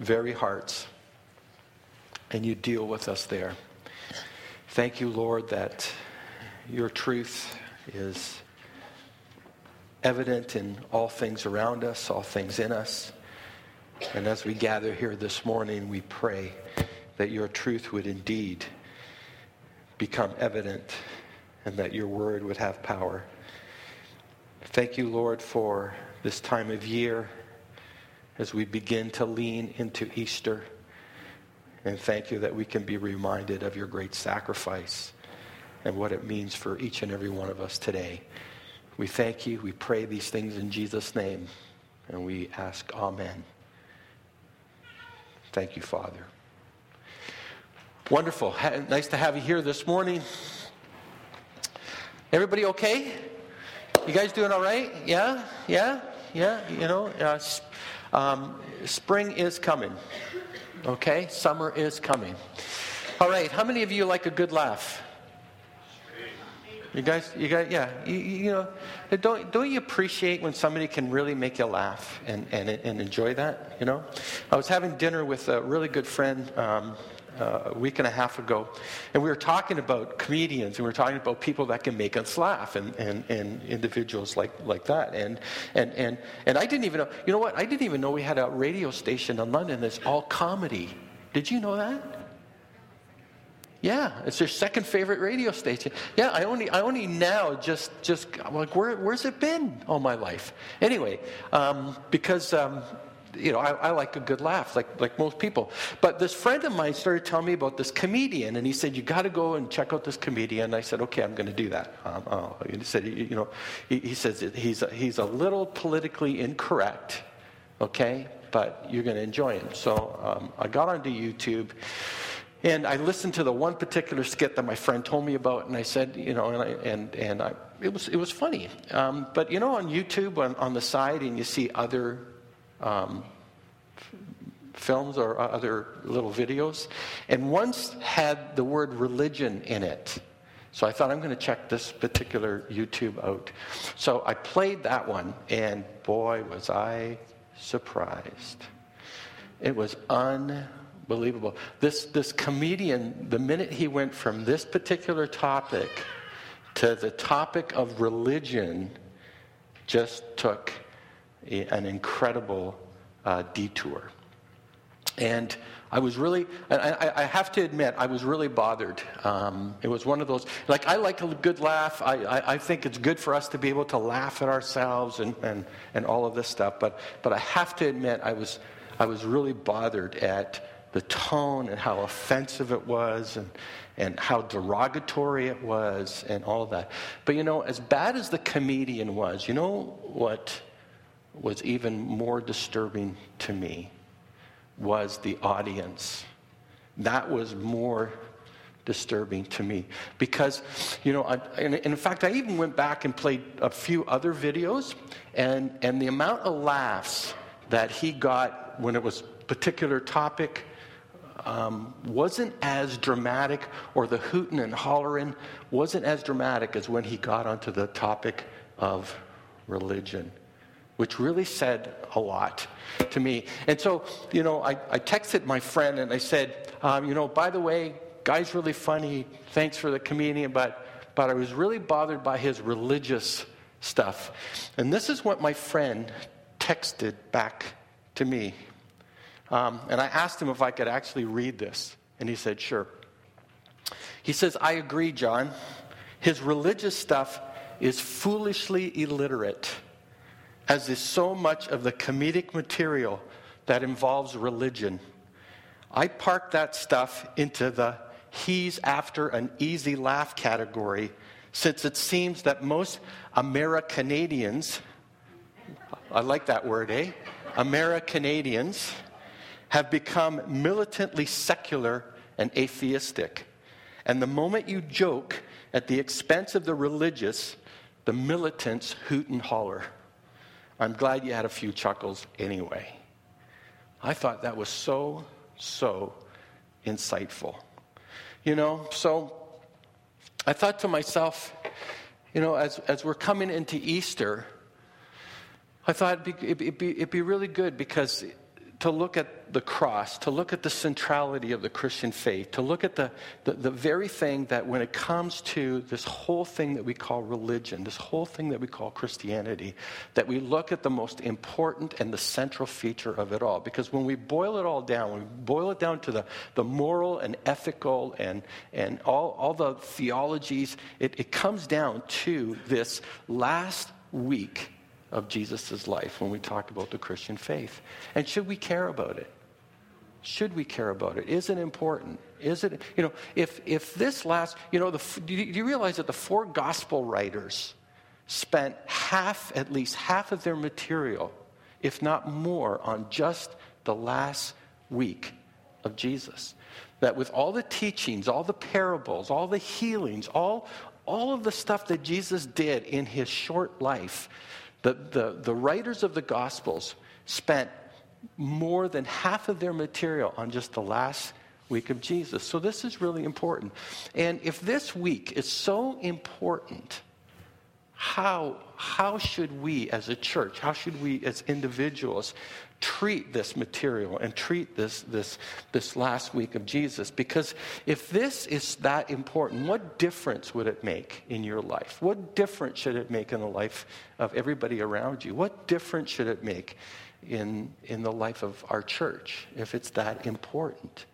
very hearts and you deal with us there. Thank you, Lord, that your truth is evident in all things around us, all things in us. And as we gather here this morning, we pray that your truth would indeed become evident and that your word would have power. Thank you, Lord, for this time of year as we begin to lean into Easter. And thank you that we can be reminded of your great sacrifice and what it means for each and every one of us today. We thank you. We pray these things in Jesus' name. And we ask, Amen. Thank you, Father. Wonderful. Nice to have you here this morning. Everybody okay? You guys doing all right? Yeah? Yeah? Yeah? You know, uh, um, spring is coming. Okay? Summer is coming. All right. How many of you like a good laugh? You guys, you guys, yeah, you, you, know, don't don't you appreciate when somebody can really make you laugh and, and and enjoy that? You know, I was having dinner with a really good friend um, uh, a week and a half ago, and we were talking about comedians, and we were talking about people that can make us laugh, and, and, and individuals like, like that. And, and, and, and I didn't even know, you know what? I didn't even know we had a radio station in London that's all comedy. Did you know that? Yeah, it's their second favorite radio station. Yeah, I only, I only now just, just I'm like, where, where's it been all my life? Anyway, um, because um, you know, I, I, like a good laugh, like, like most people. But this friend of mine started telling me about this comedian, and he said, You got to go and check out this comedian. And I said, Okay, I'm going to do that. Um, oh. He said, You know, he, he says he's a, he's a little politically incorrect, okay, but you're going to enjoy him. So um, I got onto YouTube. And I listened to the one particular skit that my friend told me about, and I said, you know, and I, and, and I, it was it was funny. Um, but you know, on YouTube on, on the side, and you see other um, films or other little videos, and once had the word religion in it. So I thought I'm going to check this particular YouTube out. So I played that one, and boy, was I surprised. It was unbelievable. This, this comedian, the minute he went from this particular topic to the topic of religion, just took an incredible uh, detour. And I was really, I, I, have to admit, I was really bothered. Um, it was one of those, like, I like a good laugh. I, I, I, think it's good for us to be able to laugh at ourselves and, and, and all of this stuff. But, but I have to admit, I was, I was really bothered at the tone and how offensive it was and, and how derogatory it was and all of that. But you know, as bad as the comedian was, you know what was even more disturbing to me was the audience. That was more disturbing to me because, you know, I, and in fact, I even went back and played a few other videos, and, and the amount of laughs that he got when it was particular topic um, wasn't as dramatic, or the hooting and hollering wasn't as dramatic as when he got onto the topic of religion which really said a lot to me. And so, you know, I, I texted my friend and I said, um, you know, by the way, guy's really funny. Thanks for the comedian, but, but I was really bothered by his religious stuff. And this is what my friend texted back to me. Um, and I asked him if I could actually read this. And he said, sure. He says, I agree, John. His religious stuff is foolishly illiterate as is so much of the comedic material that involves religion. I park that stuff into the he's after an easy laugh category since it seems that most Americanadians, I like that word, eh? Americanadians have become militantly secular and atheistic. And the moment you joke at the expense of the religious, the militants hoot and holler. I'm glad you had a few chuckles anyway. I thought that was so, so insightful. You know, so I thought to myself, you know, as, as we're coming into Easter, I thought it'd be, it'd, be, it'd be really good because to look at the cross, to look at the centrality of the Christian faith, to look at the, the, the, very thing that when it comes to this whole thing that we call religion, this whole thing that we call Christianity, that we look at the most important and the central feature of it all. Because when we boil it all down, when we boil it down to the, the moral and ethical and, and all, all the theologies, it, it comes down to this last week of Jesus' life when we talk about the Christian faith. And should we care about it? Should we care about it? Is it important? Is it, you know, if, if this last, you know, the, do you realize that the four gospel writers spent half, at least half of their material, if not more, on just the last week of Jesus? That with all the teachings, all the parables, all the healings, all, all of the stuff that Jesus did in his short life, the, the, the writers of the Gospels spent more than half of their material on just the last week of Jesus. So this is really important. And if this week is so important, how, how should we as a church, how should we as individuals treat this material and treat this, this, this last week of Jesus. Because if this is that important, what difference would it make in your life? What difference should it make in the life of everybody around you? What difference should it make in, in the life of our church if it's that important?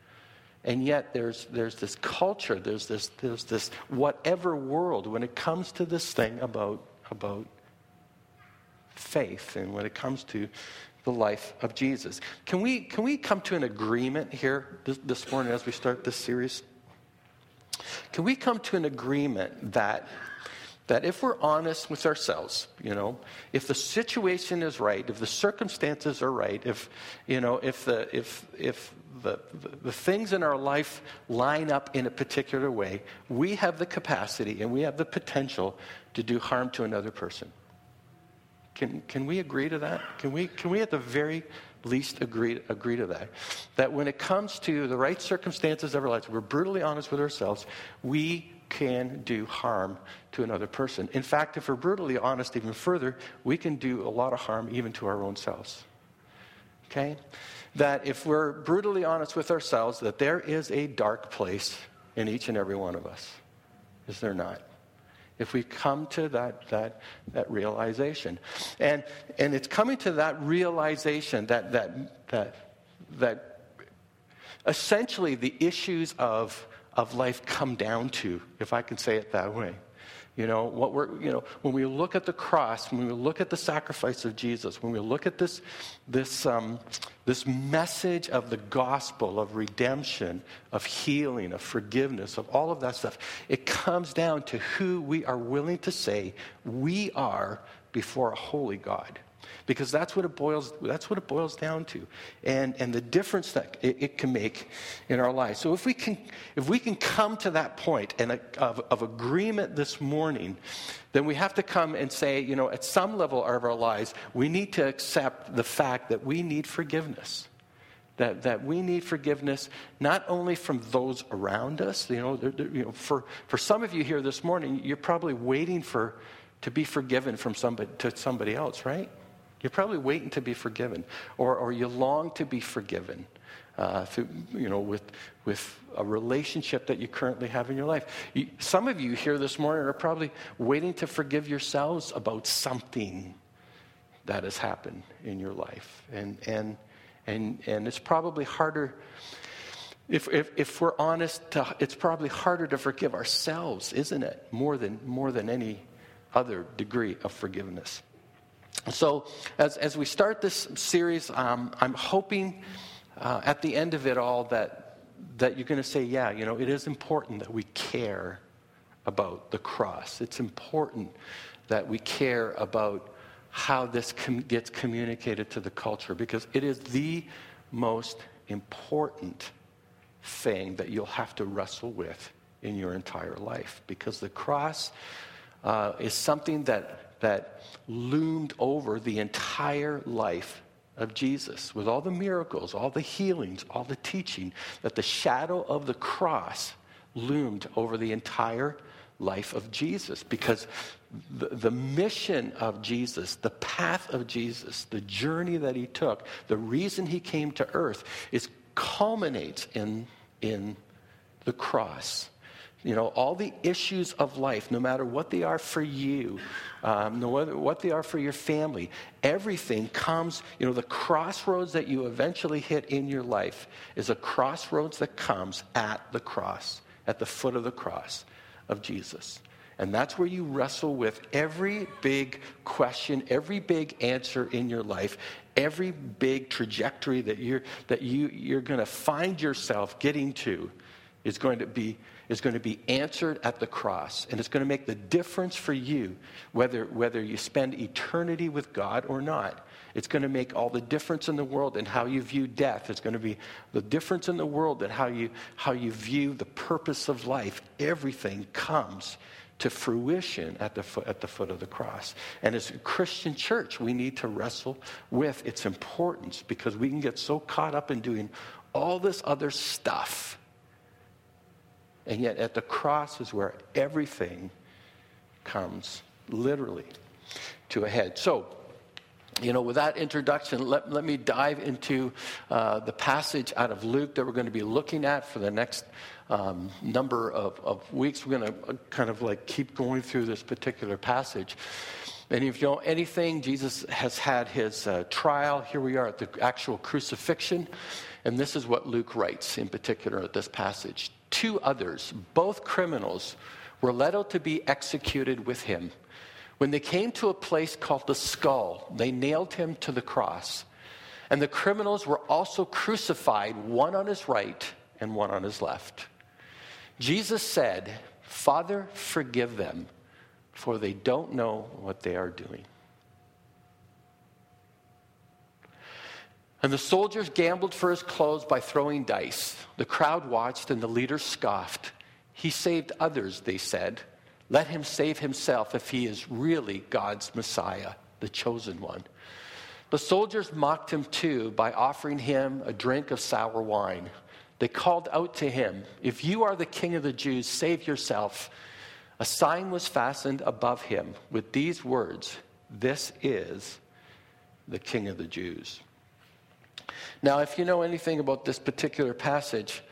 And yet there's, there's this culture, there's this, there's this whatever world when it comes to this thing about, about faith and when it comes to the life of Jesus. Can we, can we come to an agreement here this, this morning as we start this series? Can we come to an agreement that that if we're honest with ourselves, you know, if the situation is right, if the circumstances are right, if you know, if the if if the, the, things in our life line up in a particular way, we have the capacity and we have the potential to do harm to another person. Can, can we agree to that? Can we, can we at the very least agree, agree to that? That when it comes to the right circumstances of our lives, we're brutally honest with ourselves, we can do harm to another person. In fact, if we're brutally honest even further, we can do a lot of harm even to our own selves. Okay? That if we're brutally honest with ourselves, that there is a dark place in each and every one of us. Is there not? if we come to that, that, that realization. And, and it's coming to that realization that, that, that, that essentially the issues of, of life come down to, if I can say it that way. You know, what we're, you know, when we look at the cross, when we look at the sacrifice of Jesus, when we look at this, this, um, this message of the gospel, of redemption, of healing, of forgiveness, of all of that stuff, it comes down to who we are willing to say we are before a holy God because that's what it boils that's what it boils down to. And and the difference that it, it can make in our lives. So if we can if we can come to that point and a, of, of agreement this morning then we have to come and say you know at some level of our lives we need to accept the fact that we need forgiveness. That, that we need forgiveness not only from those around us you know, they're, they're, you know for, for some of you here this morning you're probably waiting for to be forgiven from somebody to somebody else right you're probably waiting to be forgiven, or, or you long to be forgiven. Uh, through, you know, with, with a relationship that you currently have in your life. You, some of you here this morning are probably waiting to forgive yourselves about something that has happened in your life. And, and, and, and it's probably harder, if, if, if we're honest, to, it's probably harder to forgive ourselves, isn't it? More than, more than any other degree of forgiveness. So, as, as we start this series, um, I'm hoping uh, at the end of it all that, that you're going to say, yeah, you know, it is important that we care about the cross. It's important that we care about how this com- gets communicated to the culture because it is the most important thing that you'll have to wrestle with in your entire life because the cross uh, is something that that loomed over the entire life of Jesus with all the miracles, all the healings, all the teaching, that the shadow of the cross loomed over the entire life of Jesus because the, the mission of Jesus, the path of Jesus, the journey that he took, the reason he came to earth is culminates in, in the cross. You know, all the issues of life, no matter what they are for you, um, no matter what they are for your family, everything comes, you know, the crossroads that you eventually hit in your life is a crossroads that comes at the cross, at the foot of the cross of Jesus. And that's where you wrestle with every big question, every big answer in your life, every big trajectory that you're, that you, you're going to find yourself getting to is going to be is going to be answered at the cross and it's going to make the difference for you whether whether you spend eternity with God or not it's going to make all the difference in the world in how you view death it's going to be the difference in the world in how you how you view the purpose of life everything comes to fruition at the, at the foot of the cross. And as a Christian church, we need to wrestle with its importance because we can get so caught up in doing all this other stuff. And yet, at the cross is where everything comes literally to a head. So, you know, with that introduction, let, let me dive into uh, the passage out of Luke that we're going to be looking at for the next um, number of, of weeks. We're going to uh, kind of like keep going through this particular passage. And if you know anything, Jesus has had his uh, trial. Here we are at the actual crucifixion. And this is what Luke writes in particular at this passage. Two others, both criminals, were led out to be executed with him. When they came to a place called the skull, they nailed him to the cross. And the criminals were also crucified, one on his right and one on his left. Jesus said, Father, forgive them, for they don't know what they are doing. And the soldiers gambled for his clothes by throwing dice. The crowd watched, and the leaders scoffed. He saved others, they said. Let him save himself if he is really God's Messiah, the chosen one. The soldiers mocked him too by offering him a drink of sour wine. They called out to him, If you are the king of the Jews, save yourself. A sign was fastened above him with these words This is the king of the Jews. Now, if you know anything about this particular passage,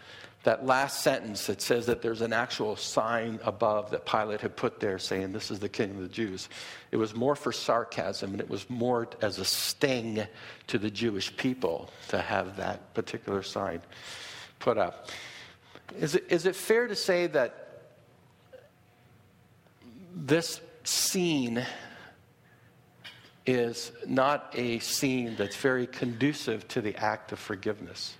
that last sentence that says that there's an actual sign above that Pilate had put there saying, This is the king of the Jews. It was more for sarcasm and it was more as a sting to the Jewish people to have that particular sign put up. Is it, is it fair to say that this scene is not a scene that's very conducive to the act of forgiveness?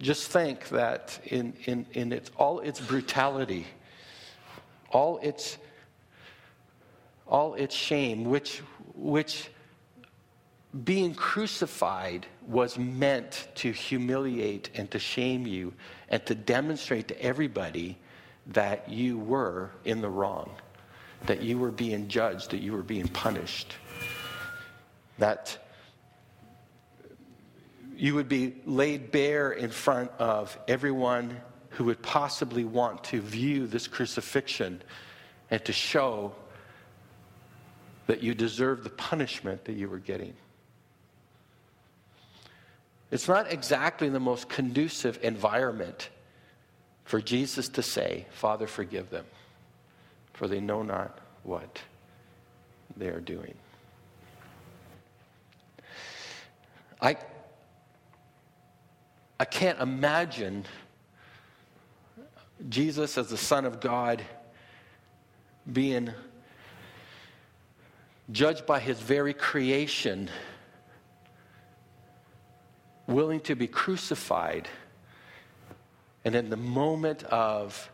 Just think that in, in, in its, all its brutality, all its, all its shame, which, which being crucified was meant to humiliate and to shame you and to demonstrate to everybody that you were in the wrong, that you were being judged, that you were being punished, that you would be laid bare in front of everyone who would possibly want to view this crucifixion and to show that you deserve the punishment that you were getting. It's not exactly the most conducive environment for Jesus to say, Father, forgive them, for they know not what they are doing. I, I can't imagine Jesus as the Son of God being judged by his very creation willing to be crucified, and in the moment of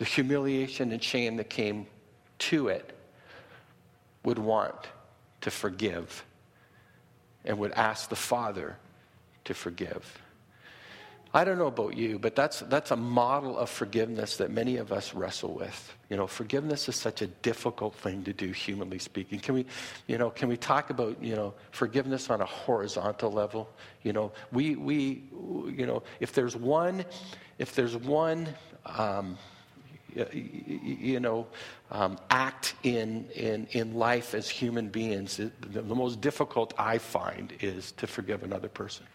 the humiliation and shame that came to it, would want to forgive and would ask the Father to forgive. I don't know about you, but that's, that's a model of forgiveness that many of us wrestle with. You know, forgiveness is such a difficult thing to do, humanly speaking. Can we, you know, can we talk about, you know, forgiveness on a horizontal level? You know, we, we you know, if there's one, if there's one, um, you know, um, act in, in, in life as human beings, the, the most difficult I find is to forgive another person.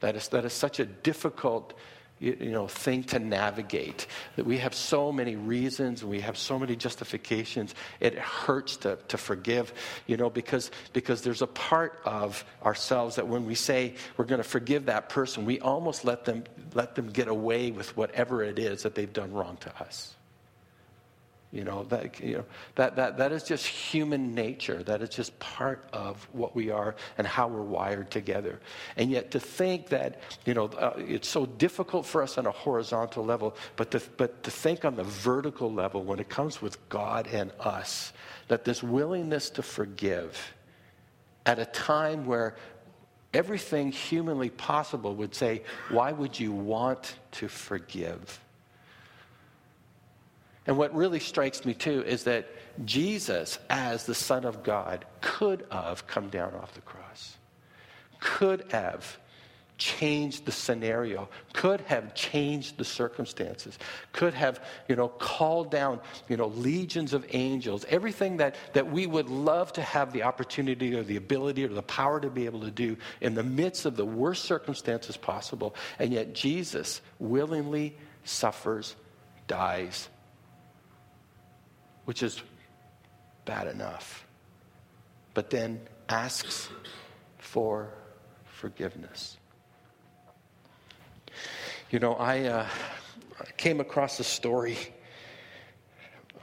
That is, that is such a difficult you know, thing to navigate. That we have so many reasons, we have so many justifications. It hurts to, to forgive, you know, because, because there's a part of ourselves that when we say we're going to forgive that person, we almost let them, let them get away with whatever it is that they've done wrong to us. You know, that, you know that, that, that is just human nature. That is just part of what we are and how we're wired together. And yet to think that, you know, uh, it's so difficult for us on a horizontal level, but to, but to think on the vertical level when it comes with God and us, that this willingness to forgive at a time where everything humanly possible would say, why would you want to forgive? And what really strikes me too is that Jesus, as the Son of God, could have come down off the cross, could have changed the scenario, could have changed the circumstances, could have, you know, called down, you know, legions of angels, everything that, that we would love to have the opportunity or the ability or the power to be able to do in the midst of the worst circumstances possible. And yet Jesus willingly suffers, dies, which is bad enough, but then asks for forgiveness. You know, I uh, came across a story.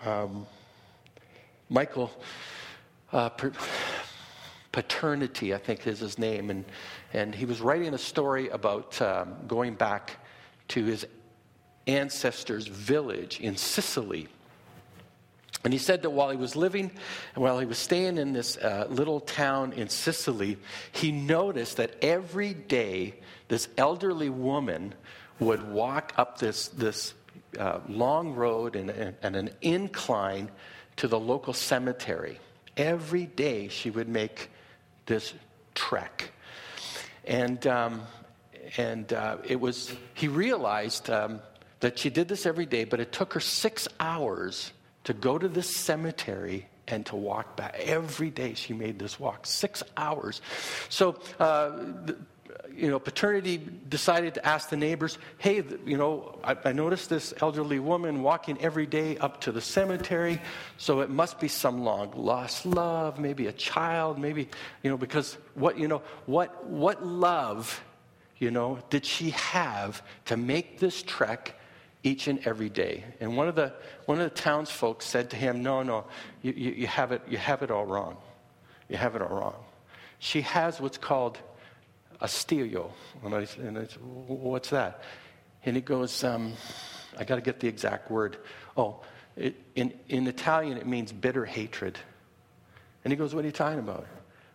Um, Michael uh, Paterniti, I think is his name, and, and he was writing a story about um, going back to his ancestors' village in Sicily and he said that while he was living, while he was staying in this uh, little town in Sicily, he noticed that every day this elderly woman would walk up this, this uh, long road and, and an incline to the local cemetery. Every day she would make this trek. And, um, and uh, it was, he realized um, that she did this every day, but it took her six hours to go to this cemetery and to walk back. Every day she made this walk, six hours. So, uh, the, you know, Paterniti decided to ask the neighbors, hey, you know, I, I, noticed this elderly woman walking every day up to the cemetery, so it must be some long lost love, maybe a child, maybe, you know, because what, you know, what, what love, you know, did she have to make this trek each and every day. And one of the, one of the townsfolk said to him, No, no, you, you, you, have it, you have it all wrong. You have it all wrong. She has what's called a stio. And I, and I said, What's that? And he goes, um, I got to get the exact word. Oh, it, in, in Italian, it means bitter hatred. And he goes, What are you talking about?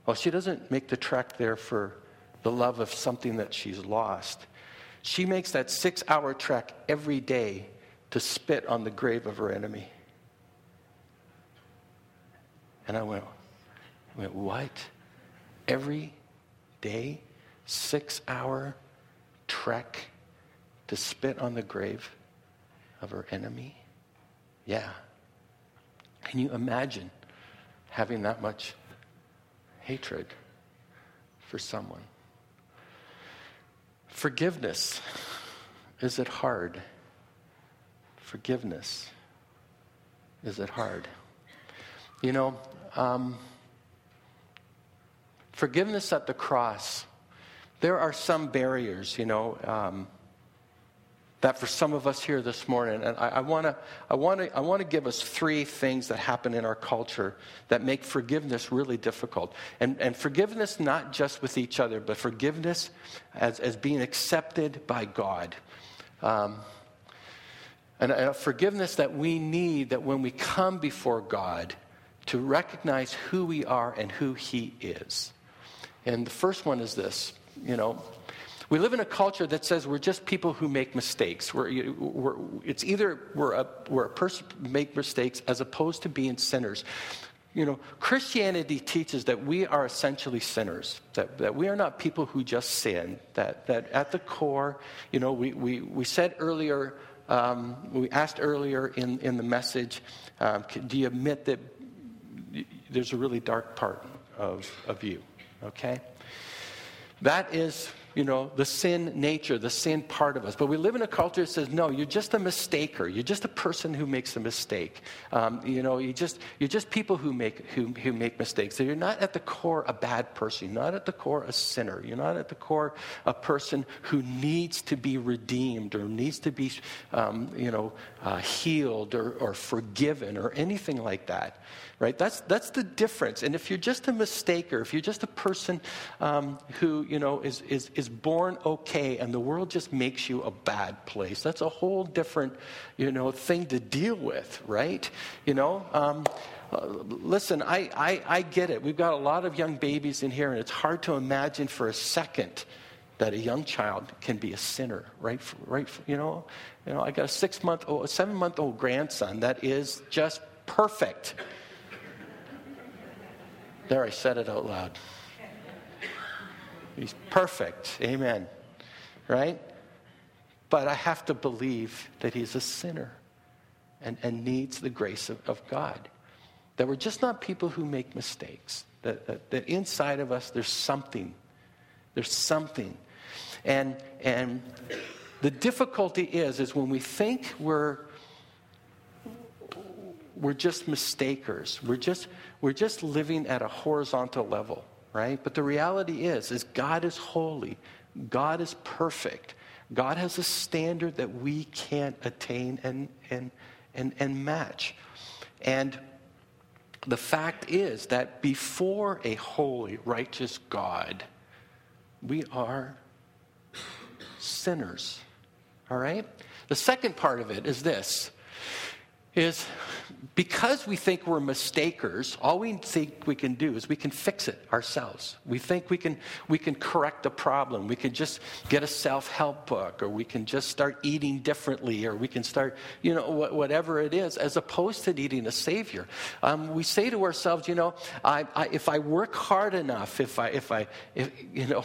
Well, she doesn't make the trek there for the love of something that she's lost. She makes that six hour trek every day to spit on the grave of her enemy. And I went, I went what? Every day, six hour trek to spit on the grave of her enemy? Yeah. Can you imagine having that much hatred for someone? Forgiveness. Is it hard? Forgiveness. Is it hard? You know, um, forgiveness at the cross, there are some barriers, you know. Um, that for some of us here this morning, and I want to I wanna, I wanna give us three things that happen in our culture that make forgiveness really difficult. And, and forgiveness not just with each other, but forgiveness as, as being accepted by God. Um, and a forgiveness that we need that when we come before God to recognize who we are and who He is. And the first one is this you know, We live in a culture that says we're just people who make mistakes. We're, we're, it's either we're a, we're a person make mistakes as opposed to being sinners. You know, Christianity teaches that we are essentially sinners, that, that we are not people who just sin, that, that at the core, you know, we, we, we said earlier, um, we asked earlier in, in the message, um, do you admit that there's a really dark part of, of you? Okay? That is you know, the sin nature, the sin part of us. But we live in a culture that says, no, you're just a mistaker. You're just a person who makes a mistake. Um, you know, you just, you're just people who make, who, who make mistakes. So you're not at the core a bad person. You're not at the core a sinner. You're not at the core a person who needs to be redeemed or needs to be, um, you know, uh, healed or, or forgiven or anything like that right? That's, that's the difference. And if you're just a mistaker, if you're just a person um, who, you know, is, is, is born okay and the world just makes you a bad place, that's a whole different, you know, thing to deal with, right? You know, um, uh, listen, I, I, I get it. We've got a lot of young babies in here, and it's hard to imagine for a second that a young child can be a sinner, right? Right? You know, you know, I got a six month old, a seven month old grandson that is just perfect. There, I said it out loud. He's perfect. Amen. Right? But I have to believe that he's a sinner and, and needs the grace of, of God. That we're just not people who make mistakes. That, that, that inside of us there's something. There's something. And, and the difficulty is, is when we think we're we're just mistakers. We're just, we're just living at a horizontal level, right? But the reality is, is God is holy. God is perfect. God has a standard that we can't attain and, and, and, and match. And the fact is that before a holy, righteous God, we are sinners. All right? The second part of it is this is because we think we're mistakers, all we think we can do is we can fix it ourselves. We think we can, we can correct a problem. We can just get a self help book, or we can just start eating differently, or we can start, you know, whatever it is, as opposed to needing a Savior. Um, we say to ourselves, you know, I, I, if I work hard enough, if I, if I, if, you know,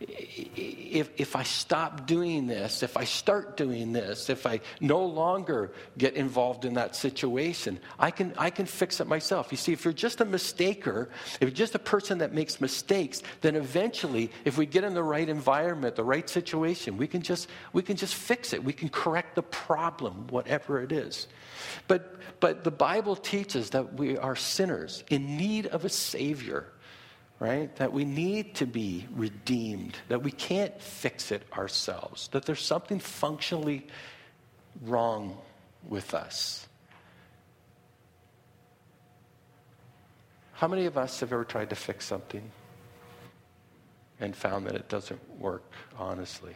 if, if I stop doing this, if I start doing this, if I no longer get involved in that situation, I can, I can fix it myself. You see, if you're just a mistaker, if you're just a person that makes mistakes, then eventually, if we get in the right environment, the right situation, we can just, we can just fix it. We can correct the problem, whatever it is. But, but the Bible teaches that we are sinners in need of a Savior right? That we need to be redeemed, that we can't fix it ourselves, that there's something functionally wrong with us. How many of us have ever tried to fix something and found that it doesn't work, honestly?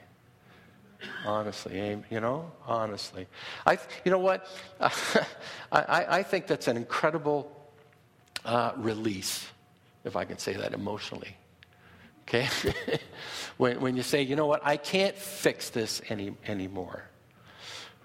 Honestly, you know, honestly. I, you know what? I, I think that's an incredible uh, release if I can say that emotionally. Okay? when, when you say, you know what, I can't fix this any, anymore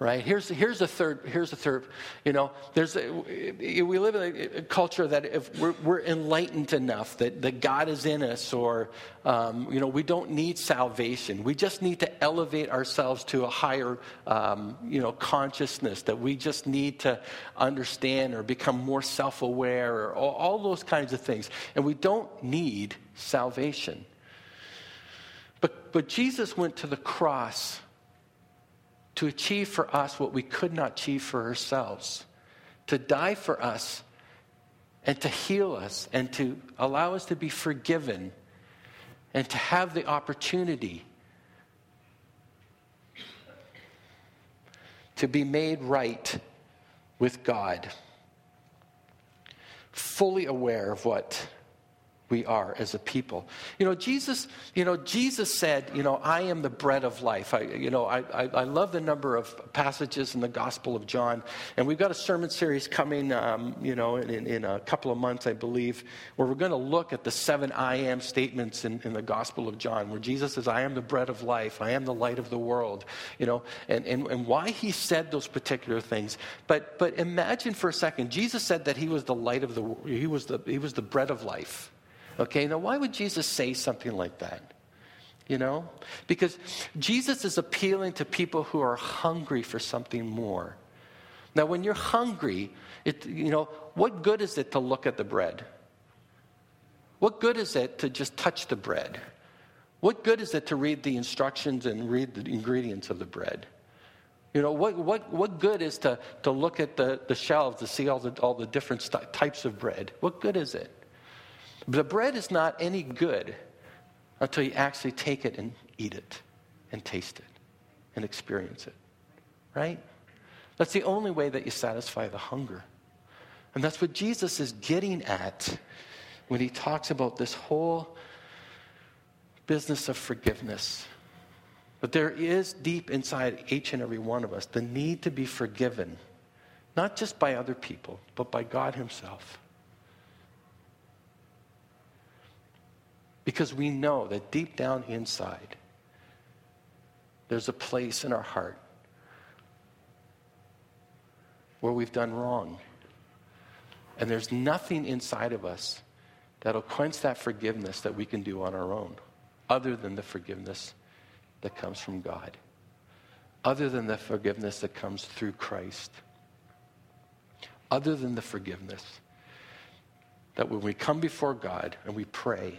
right? Here's, here's a third, here's a third, you know, there's a, we live in a culture that if we're, we're enlightened enough that, that God is in us or, um, you know, we don't need salvation. We just need to elevate ourselves to a higher, um, you know, consciousness that we just need to understand or become more self-aware or all, all those kinds of things. And we don't need salvation. But, but Jesus went to the cross to achieve for us what we could not achieve for ourselves, to die for us and to heal us and to allow us to be forgiven and to have the opportunity to be made right with God, fully aware of what we are as a people. You know, Jesus, you know, Jesus said, you know, I am the bread of life. I, you know, I, I, I love the number of passages in the Gospel of John. And we've got a sermon series coming, um, you know, in, in, a couple of months, I believe, where we're going to look at the seven I am statements in, in the Gospel of John, where Jesus says, I am the bread of life. I am the light of the world, you know, and, and, and why he said those particular things. But, but imagine for a second, Jesus said that he was the light of the, he was the, he was the bread of life. Okay, now why would Jesus say something like that? You know? Because Jesus is appealing to people who are hungry for something more. Now, when you're hungry, it, you know, what good is it to look at the bread? What good is it to just touch the bread? What good is it to read the instructions and read the ingredients of the bread? You know, what, what, what good is to, to look at the, the shelves to see all the, all the different st- types of bread? What good is it? The bread is not any good until you actually take it and eat it and taste it and experience it. Right? That's the only way that you satisfy the hunger. And that's what Jesus is getting at when he talks about this whole business of forgiveness. But there is deep inside each and every one of us the need to be forgiven, not just by other people, but by God Himself. Because we know that deep down inside, there's a place in our heart where we've done wrong. And there's nothing inside of us that'll quench that forgiveness that we can do on our own, other than the forgiveness that comes from God, other than the forgiveness that comes through Christ, other than the forgiveness that when we come before God and we pray,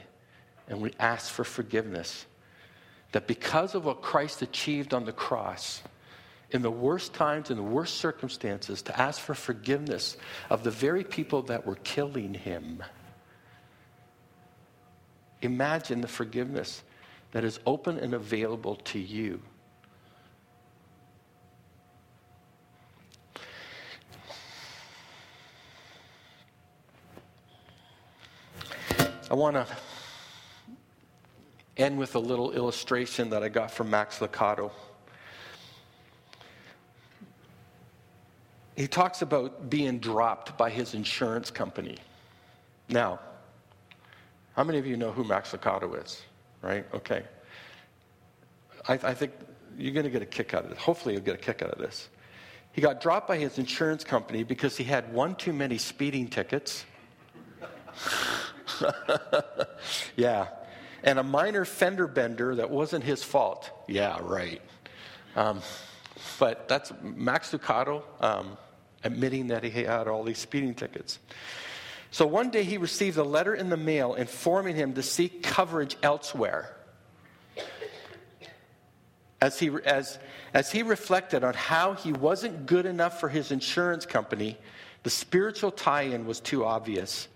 and we ask for forgiveness. That because of what Christ achieved on the cross, in the worst times, in the worst circumstances, to ask for forgiveness of the very people that were killing him. Imagine the forgiveness that is open and available to you. I want to end with a little illustration that I got from Max Lucado. He talks about being dropped by his insurance company. Now, how many of you know who Max Lucado is? Right? Okay. I, I think you're going to get a kick out of it. Hopefully, you'll get a kick out of this. He got dropped by his insurance company because he had one too many speeding tickets. yeah, and a minor fender bender that wasn't his fault. Yeah, right. Um, but that's Max Lucado um, admitting that he had all these speeding tickets. So one day he received a letter in the mail informing him to seek coverage elsewhere. As he, as, as he reflected on how he wasn't good enough for his insurance company, the spiritual tie in was too obvious.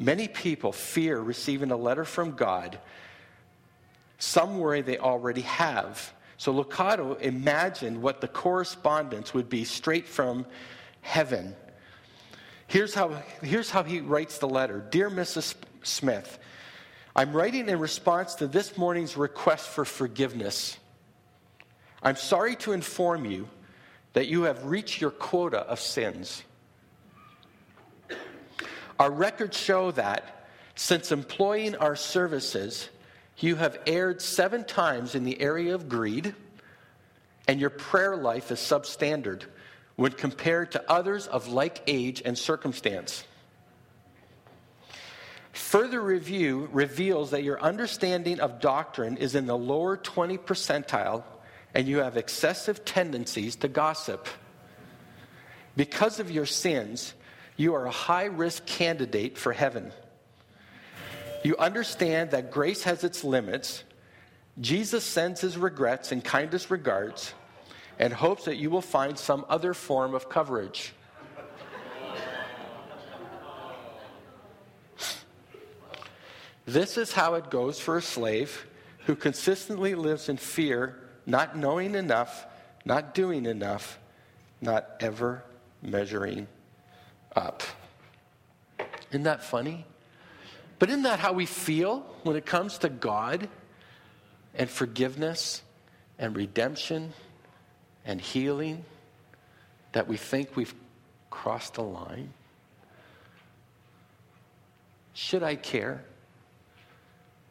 Many people fear receiving a letter from God. Some worry they already have. So Lucado imagined what the correspondence would be straight from heaven. Here's how, here's how he writes the letter Dear Mrs. Smith, I'm writing in response to this morning's request for forgiveness. I'm sorry to inform you that you have reached your quota of sins. Our records show that since employing our services, you have erred seven times in the area of greed, and your prayer life is substandard when compared to others of like age and circumstance. Further review reveals that your understanding of doctrine is in the lower 20 percentile and you have excessive tendencies to gossip. Because of your sins, you are a high risk candidate for heaven. You understand that grace has its limits. Jesus sends his regrets and kindest regards and hopes that you will find some other form of coverage. This is how it goes for a slave who consistently lives in fear, not knowing enough, not doing enough, not ever measuring up. Isn't that funny? But isn't that how we feel when it comes to God and forgiveness and redemption and healing? That we think we've crossed a line? Should I care?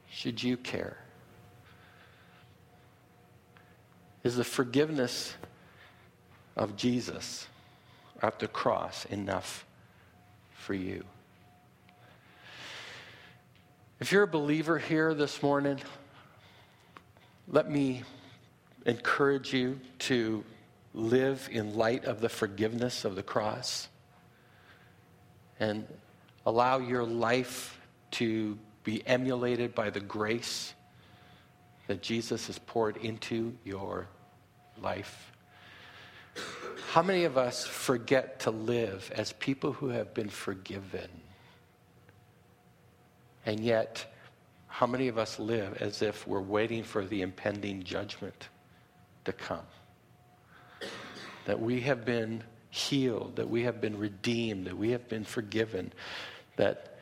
Should you care? Is the forgiveness of Jesus at the cross enough for you? If you're a believer here this morning, let me encourage you to live in light of the forgiveness of the cross and allow your life to be emulated by the grace that Jesus has poured into your life. How many of us forget to live as people who have been forgiven? And yet, how many of us live as if we're waiting for the impending judgment to come? That we have been healed, that we have been redeemed, that we have been forgiven, that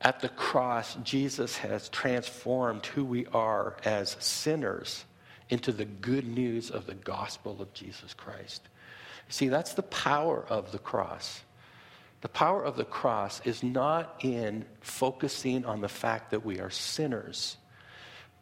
at the cross, Jesus has transformed who we are as sinners into the good news of the gospel of Jesus Christ. See, that's the power of the cross. The power of the cross is not in focusing on the fact that we are sinners.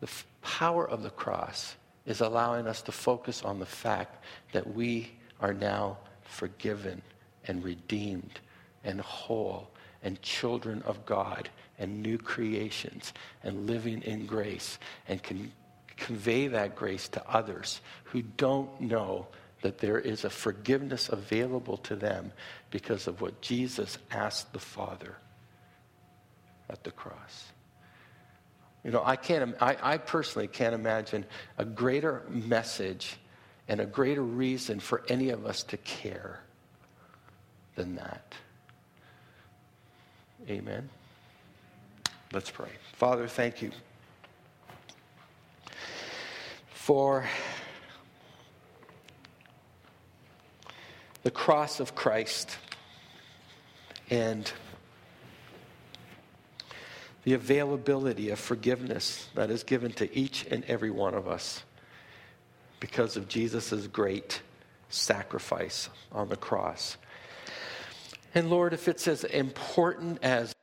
The f- power of the cross is allowing us to focus on the fact that we are now forgiven and redeemed and whole and children of God and new creations and living in grace and can convey that grace to others who don't know that there is a forgiveness available to them because of what Jesus asked the Father at the cross. You know, I can't, I, I personally can't imagine a greater message and a greater reason for any of us to care than that. Amen. Let's pray. Father, thank you for the cross of Christ and the availability of forgiveness that is given to each and every one of us because of Jesus' great sacrifice on the cross. And Lord, if it's as important as